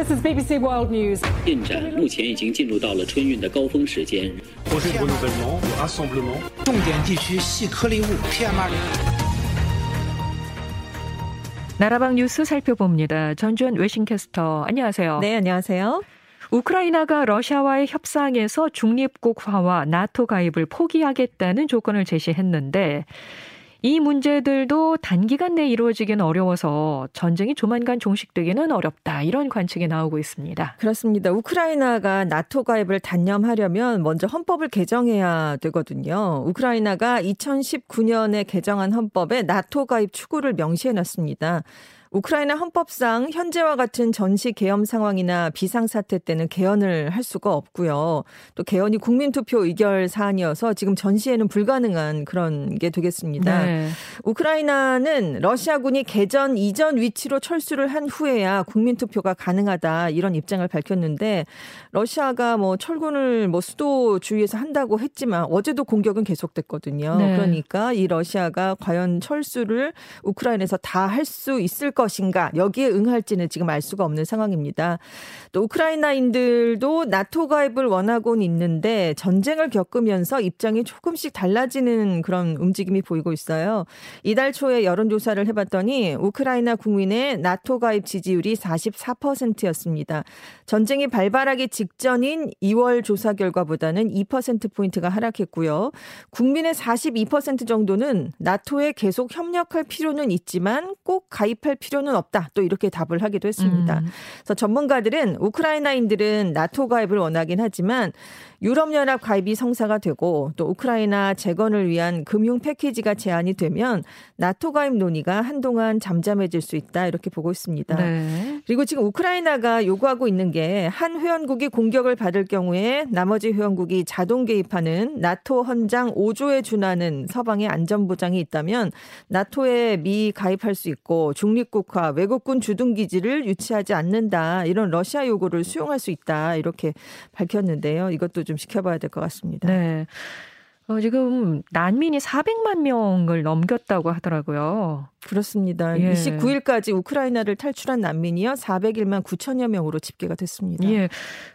This is BBC World News. 进展目前已经进入到了春运的高峰时间。 重点地区细颗粒物 PM2.5。 나라방 뉴스 살펴봅니다. 전주현 외신캐스터 안녕하세요. 네, 안녕하세요. 우크라이나가 러시아와의 협상에서 중립국화와 나토 가입을 포기하겠다는 조건을 제시했는데 이 문제들도 단기간 내에 이루어지기는 어려워서 전쟁이 조만간 종식되기는 어렵다. 이런 관측이 나오고 있습니다. 그렇습니다. 우크라이나가 나토 가입을 단념하려면 먼저 헌법을 개정해야 되거든요. 우크라이나가 2019년에 개정한 헌법에 나토 가입 추구를 명시해 놨습니다. 우크라이나 헌법상 현재와 같은 전시 계엄 상황이나 비상사태 때는 개헌을 할 수가 없고요. 또 개헌이 국민투표 의결 사안이어서 지금 전시에는 불가능한 그런 게 되겠습니다. 네. 우크라이나는 러시아군이 개전 이전 위치로 철수를 한 후에야 국민투표가 가능하다 이런 입장을 밝혔는데 러시아가 뭐 철군을 뭐 수도 주위에서 한다고 했지만 어제도 공격은 계속됐거든요. 네. 그러니까 이 러시아가 과연 철수를 우크라이나에서 다 할 수 있을 것 인가 여기에 응할지는 지금 알 수가 없는 상황입니다. 또 우크라이나인들도 나토 가입을 원하고는 있는데 전쟁을 겪으면서 입장이 조금씩 달라지는 그런 움직임이 보이고 있어요. 이달 초에 여론조사를 해봤더니 우크라이나 국민의 나토 가입 지지율이 44%였습니다. 전쟁이 발발하기 직전인 2월 조사 결과보다는 2%포인트가 하락했고요. 국민의 42% 정도는 나토에 계속 협력할 필요는 있지만 꼭 가입할 필요 는 없다. 또 이렇게 답을 하기도 했습니다. 음. 그래서 전문가들은 우크라이나인들은 나토 가입을 원하긴 하지만 유럽연합 가입이 성사가 되고 또 우크라이나 재건을 위한 금융 패키지가 제안이 되면 나토 가입 논의가 한동안 잠잠해질 수 있다 이렇게 보고 있습니다. 네. 그리고 지금 우크라이나가 요구하고 있는 게 한 회원국이 공격을 받을 경우에 나머지 회원국이 자동 개입하는 나토 헌장 5조에 준하는 서방의 안전 보장이 있다면 나토에 미 가입할 수 있고 중립국화 외국군 주둔 기지를 유치하지 않는다 이런 러시아 요구를 수용할 수 있다 이렇게 밝혔는데요. 이것도 좀 지켜봐야 될 것 같습니다. 네. 어, 지금 난민이 400만 명을 넘겼다고 하더라고요. 그렇습니다. 예. 29일까지 우크라이나를 탈출한 난민이요 401만 9천여 명으로 집계가 됐습니다. 예.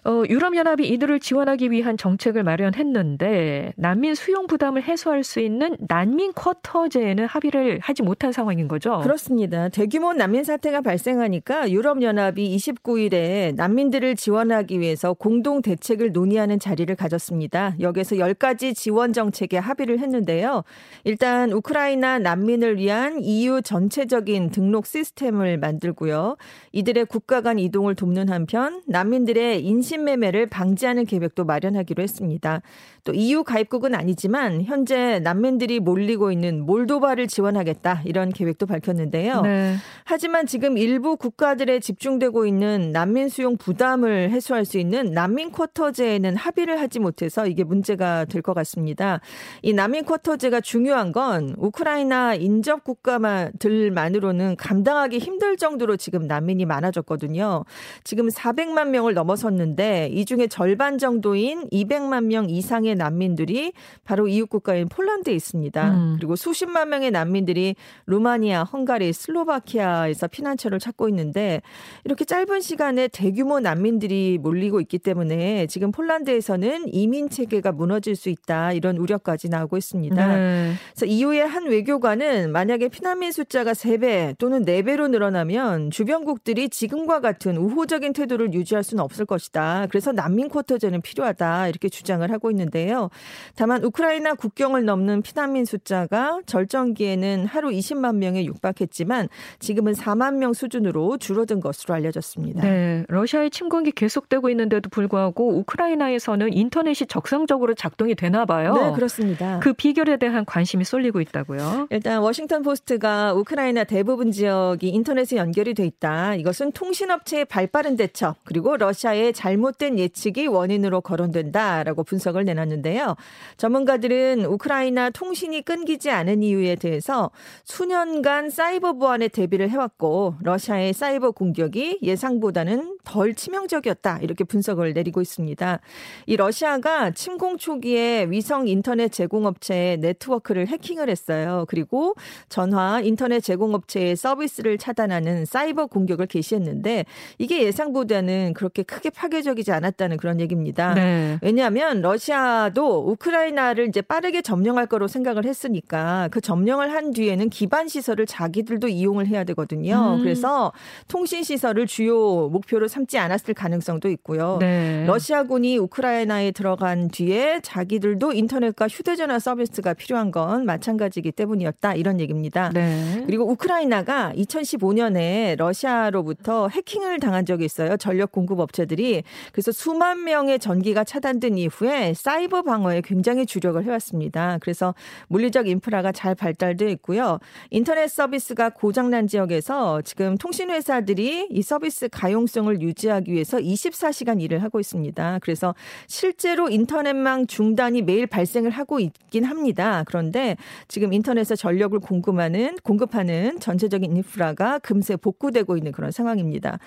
어, 유럽연합이 이들을 지원하기 위한 정책을 마련했는데 난민 수용 부담을 해소할 수 있는 난민 쿼터제에는 합의를 하지 못한 상황인 거죠. 그렇습니다. 대규모 난민 사태가 발생하니까 유럽연합이 29일에 난민들을 지원하기 위해서 공동 대책을 논의하는 자리를 가졌습니다. 여기서 10가지 지원 정책에 합의를 했는데요. 일단 우크라이나 난민을 위한 EU 전체적인 등록 시스템을 만들고요. 이들의 국가 간 이동을 돕는 한편 난민들의 인신매매를 방지하는 계획도 마련하기로 했습니다. 또 EU 가입국은 아니지만 현재 난민들이 몰리고 있는 몰도바를 지원하겠다 이런 계획도 밝혔는데요. 네. 하지만 지금 일부 국가들에 집중되고 있는 난민 수용 부담을 해소할 수 있는 난민 쿼터제에는 합의를 하지 못해서 이게 문제가 될 것 같습니다. 이 난민 쿼터제가 중요한 건 우크라이나 인접 국가들만으로는 감당하기 힘들 정도로 지금 난민이 많아졌거든요. 지금 400만 명을 넘어섰는데 이 중에 절반 정도인 200만 명 이상의 난민들이 바로 이웃 국가인 폴란드에 있습니다. 음. 그리고 수십만 명의 난민들이 루마니아, 헝가리, 슬로바키아에서 피난처를 찾고 있는데 이렇게 짧은 시간에 대규모 난민들이 몰리고 있기 때문에 지금 폴란드에서는 이민 체계가 무너질 수 있다 이런 우려까지 나오고 있습니다. 네. 그래서 이후에 한 외교관은 만약에 피난민 숫자가 3배 또는 4배로 늘어나면 주변국들이 지금과 같은 우호적인 태도를 유지할 수는 없을 것이다. 그래서 난민 쿼터제는 필요하다. 이렇게 주장을 하고 있는데 요. 다만 우크라이나 국경을 넘는 피난민 숫자가 절정기에는 하루 20만 명에 육박했지만 지금은 4만 명 수준으로 줄어든 것으로 알려졌습니다. 네, 러시아의 침공이 계속되고 있는데도 불구하고 우크라이나에서는 인터넷이 적성적으로 작동이 되나 봐요. 네, 그렇습니다. 그 비결에 대한 관심이 쏠리고 있다고요. 일단 워싱턴 포스트가 우크라이나 대부분 지역이 인터넷에 연결이 돼 있다. 이것은 통신업체의 발빠른 대처 그리고 러시아의 잘못된 예측이 원인으로 거론된다라고 분석을 내놨는데 있는데요. 전문가들은 우크라이나 통신이 끊기지 않은 이유에 대해서 수년간 사이버 보안에 대비를 해왔고 러시아의 사이버 공격이 예상보다는 덜 치명적이었다 이렇게 분석을 내리고 있습니다. 이 러시아가 침공 초기에 위성 인터넷 제공업체의 네트워크를 해킹을 했어요. 그리고 전화 인터넷 제공업체의 서비스를 차단하는 사이버 공격을 개시했는데 이게 예상보다는 그렇게 크게 파괴적이지 않았다는 그런 얘기입니다. 네. 왜냐하면 러시아 도 우크라이나를 이제 빠르게 점령할 거로 생각을 했으니까 그 점령을 한 뒤에는 기반 시설을 자기들도 이용을 해야 되거든요. 음. 그래서 통신 시설을 주요 목표로 삼지 않았을 가능성도 있고요. 네. 러시아군이 우크라이나에 들어간 뒤에 자기들도 인터넷과 휴대전화 서비스가 필요한 건 마찬가지이기 때문이었다 이런 얘기입니다. 네. 그리고 우크라이나가 2015년에 러시아로부터 해킹을 당한 적이 있어요. 전력 공급 업체들이 그래서 수만 명의 전기가 차단된 이후에 사이 버 방어에 굉장히 주력을 해왔습니다. 그래서 물리적 인프라가 잘 발달돼 있고요. 인터넷 서비스가 고장난 지역에서 지금 통신 회사들이 이 서비스 가용성을 유지하기 위해서 24시간 일을 하고 있습니다. 그래서 실제로 인터넷망 중단이 매일 발생을 하고 있긴 합니다. 그런데 지금 인터넷에 전력을 공급하는 공급하는 전체적인 인프라가 금세 복구되고 있는 그런 상황입니다.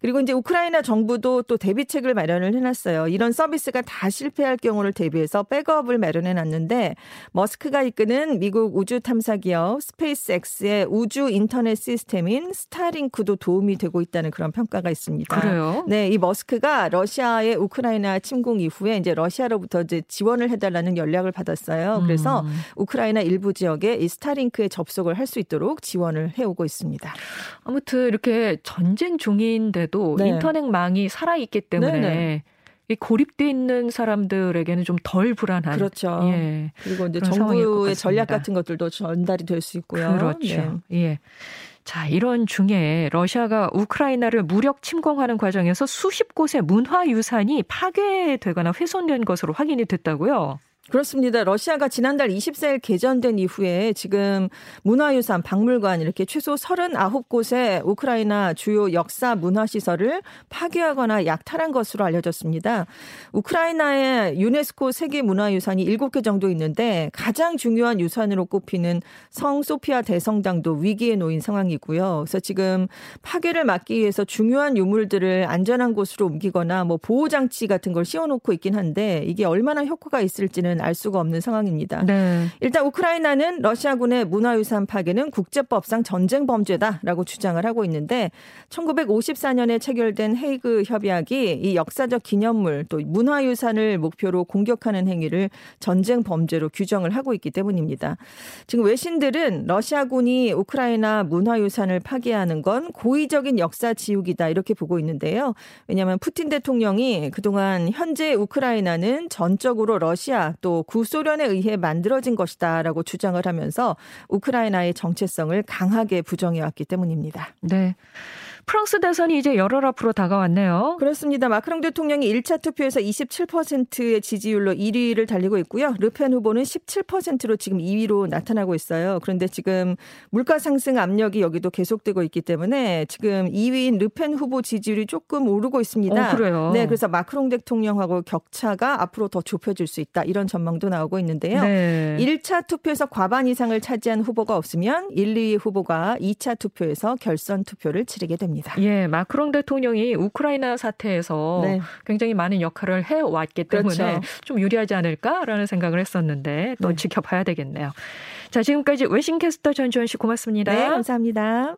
그리고 이제 우크라이나 정부도 또 대비책을 마련을 해놨어요. 이런 서비스가 다 실패할 경우를 대비해서 백업을 마련해 놨는데 머스크가 이끄는 미국 우주 탐사 기업 스페이스X의 우주 인터넷 시스템인 스타링크도 도움이 되고 있다는 그런 평가가 있습니다. 그래요? 네, 이 머스크가 러시아의 우크라이나 침공 이후에 이제 러시아로부터 이제 지원을 해달라는 연락을 받았어요. 그래서 음. 우크라이나 일부 지역에 이 스타링크에 접속을 할 수 있도록 지원을 해오고 있습니다. 아무튼 이렇게 전쟁 중인데 때도 네. 인터넷망이 살아있기 때문에 네네. 이 고립돼 있는 사람들에게는 좀 덜 불안한 그렇죠. 예. 그리고 이제 정부의 전략 같은 것들도 전달이 될 수 있고요. 그렇죠. 네. 예. 자, 이런 중에 러시아가 우크라이나를 무력 침공하는 과정에서 수십 곳의 문화유산이 파괴되거나 훼손된 것으로 확인이 됐다고요? 그렇습니다. 러시아가 지난달 24일 개전된 이후에 지금 문화유산, 박물관 이렇게 최소 39곳의 우크라이나 주요 역사 문화시설을 파괴하거나 약탈한 것으로 알려졌습니다. 우크라이나의 유네스코 세계문화유산이 7개 정도 있는데 가장 중요한 유산으로 꼽히는 성 소피아 대성당도 위기에 놓인 상황이고요. 그래서 지금 파괴를 막기 위해서 중요한 유물들을 안전한 곳으로 옮기거나 뭐 보호장치 같은 걸 씌워놓고 있긴 한데 이게 얼마나 효과가 있을지는 알 수가 없는 상황입니다. 네. 일단 우크라이나는 러시아군의 문화유산 파괴는 국제법상 전쟁 범죄다라고 주장을 하고 있는데 1954년에 체결된 헤이그 협약이 이 역사적 기념물 또 문화유산을 목표로 공격하는 행위를 전쟁 범죄로 규정을 하고 있기 때문입니다. 지금 외신들은 러시아군이 우크라이나 문화유산을 파괴하는 건 고의적인 역사 지우기다 이렇게 보고 있는데요. 왜냐하면 푸틴 대통령이 그동안 현재 우크라이나는 전적으로 러시아 또 구소련에 의해 만들어진 것이다라고 주장을 하면서 우크라이나의 정체성을 강하게 부정해왔기 때문입니다. 네. 프랑스 대선이 이제 열흘 앞으로 다가왔네요. 그렇습니다. 마크롱 대통령이 1차 투표에서 27%의 지지율로 1위를 달리고 있고요. 르펜 후보는 17%로 지금 2위로 나타나고 있어요. 그런데 지금 물가 상승 압력이 여기도 계속되고 있기 때문에 지금 2위인 르펜 후보 지지율이 조금 오르고 있습니다. 어, 그래요. 네, 그래서 마크롱 대통령하고 격차가 앞으로 더 좁혀질 수 있다. 이런 전망도 나오고 있는데요. 네. 1차 투표에서 과반 이상을 차지한 후보가 없으면 1, 2위 후보가 2차 투표에서 결선 투표를 치르게 됩니다. 예, 마크롱 대통령이 우크라이나 사태에서 네. 굉장히 많은 역할을 해왔기 때문에 그렇죠. 좀 유리하지 않을까라는 생각을 했었는데 또 네. 지켜봐야 되겠네요. 자, 지금까지 외신캐스터 전주현 씨 고맙습니다. 네, 감사합니다.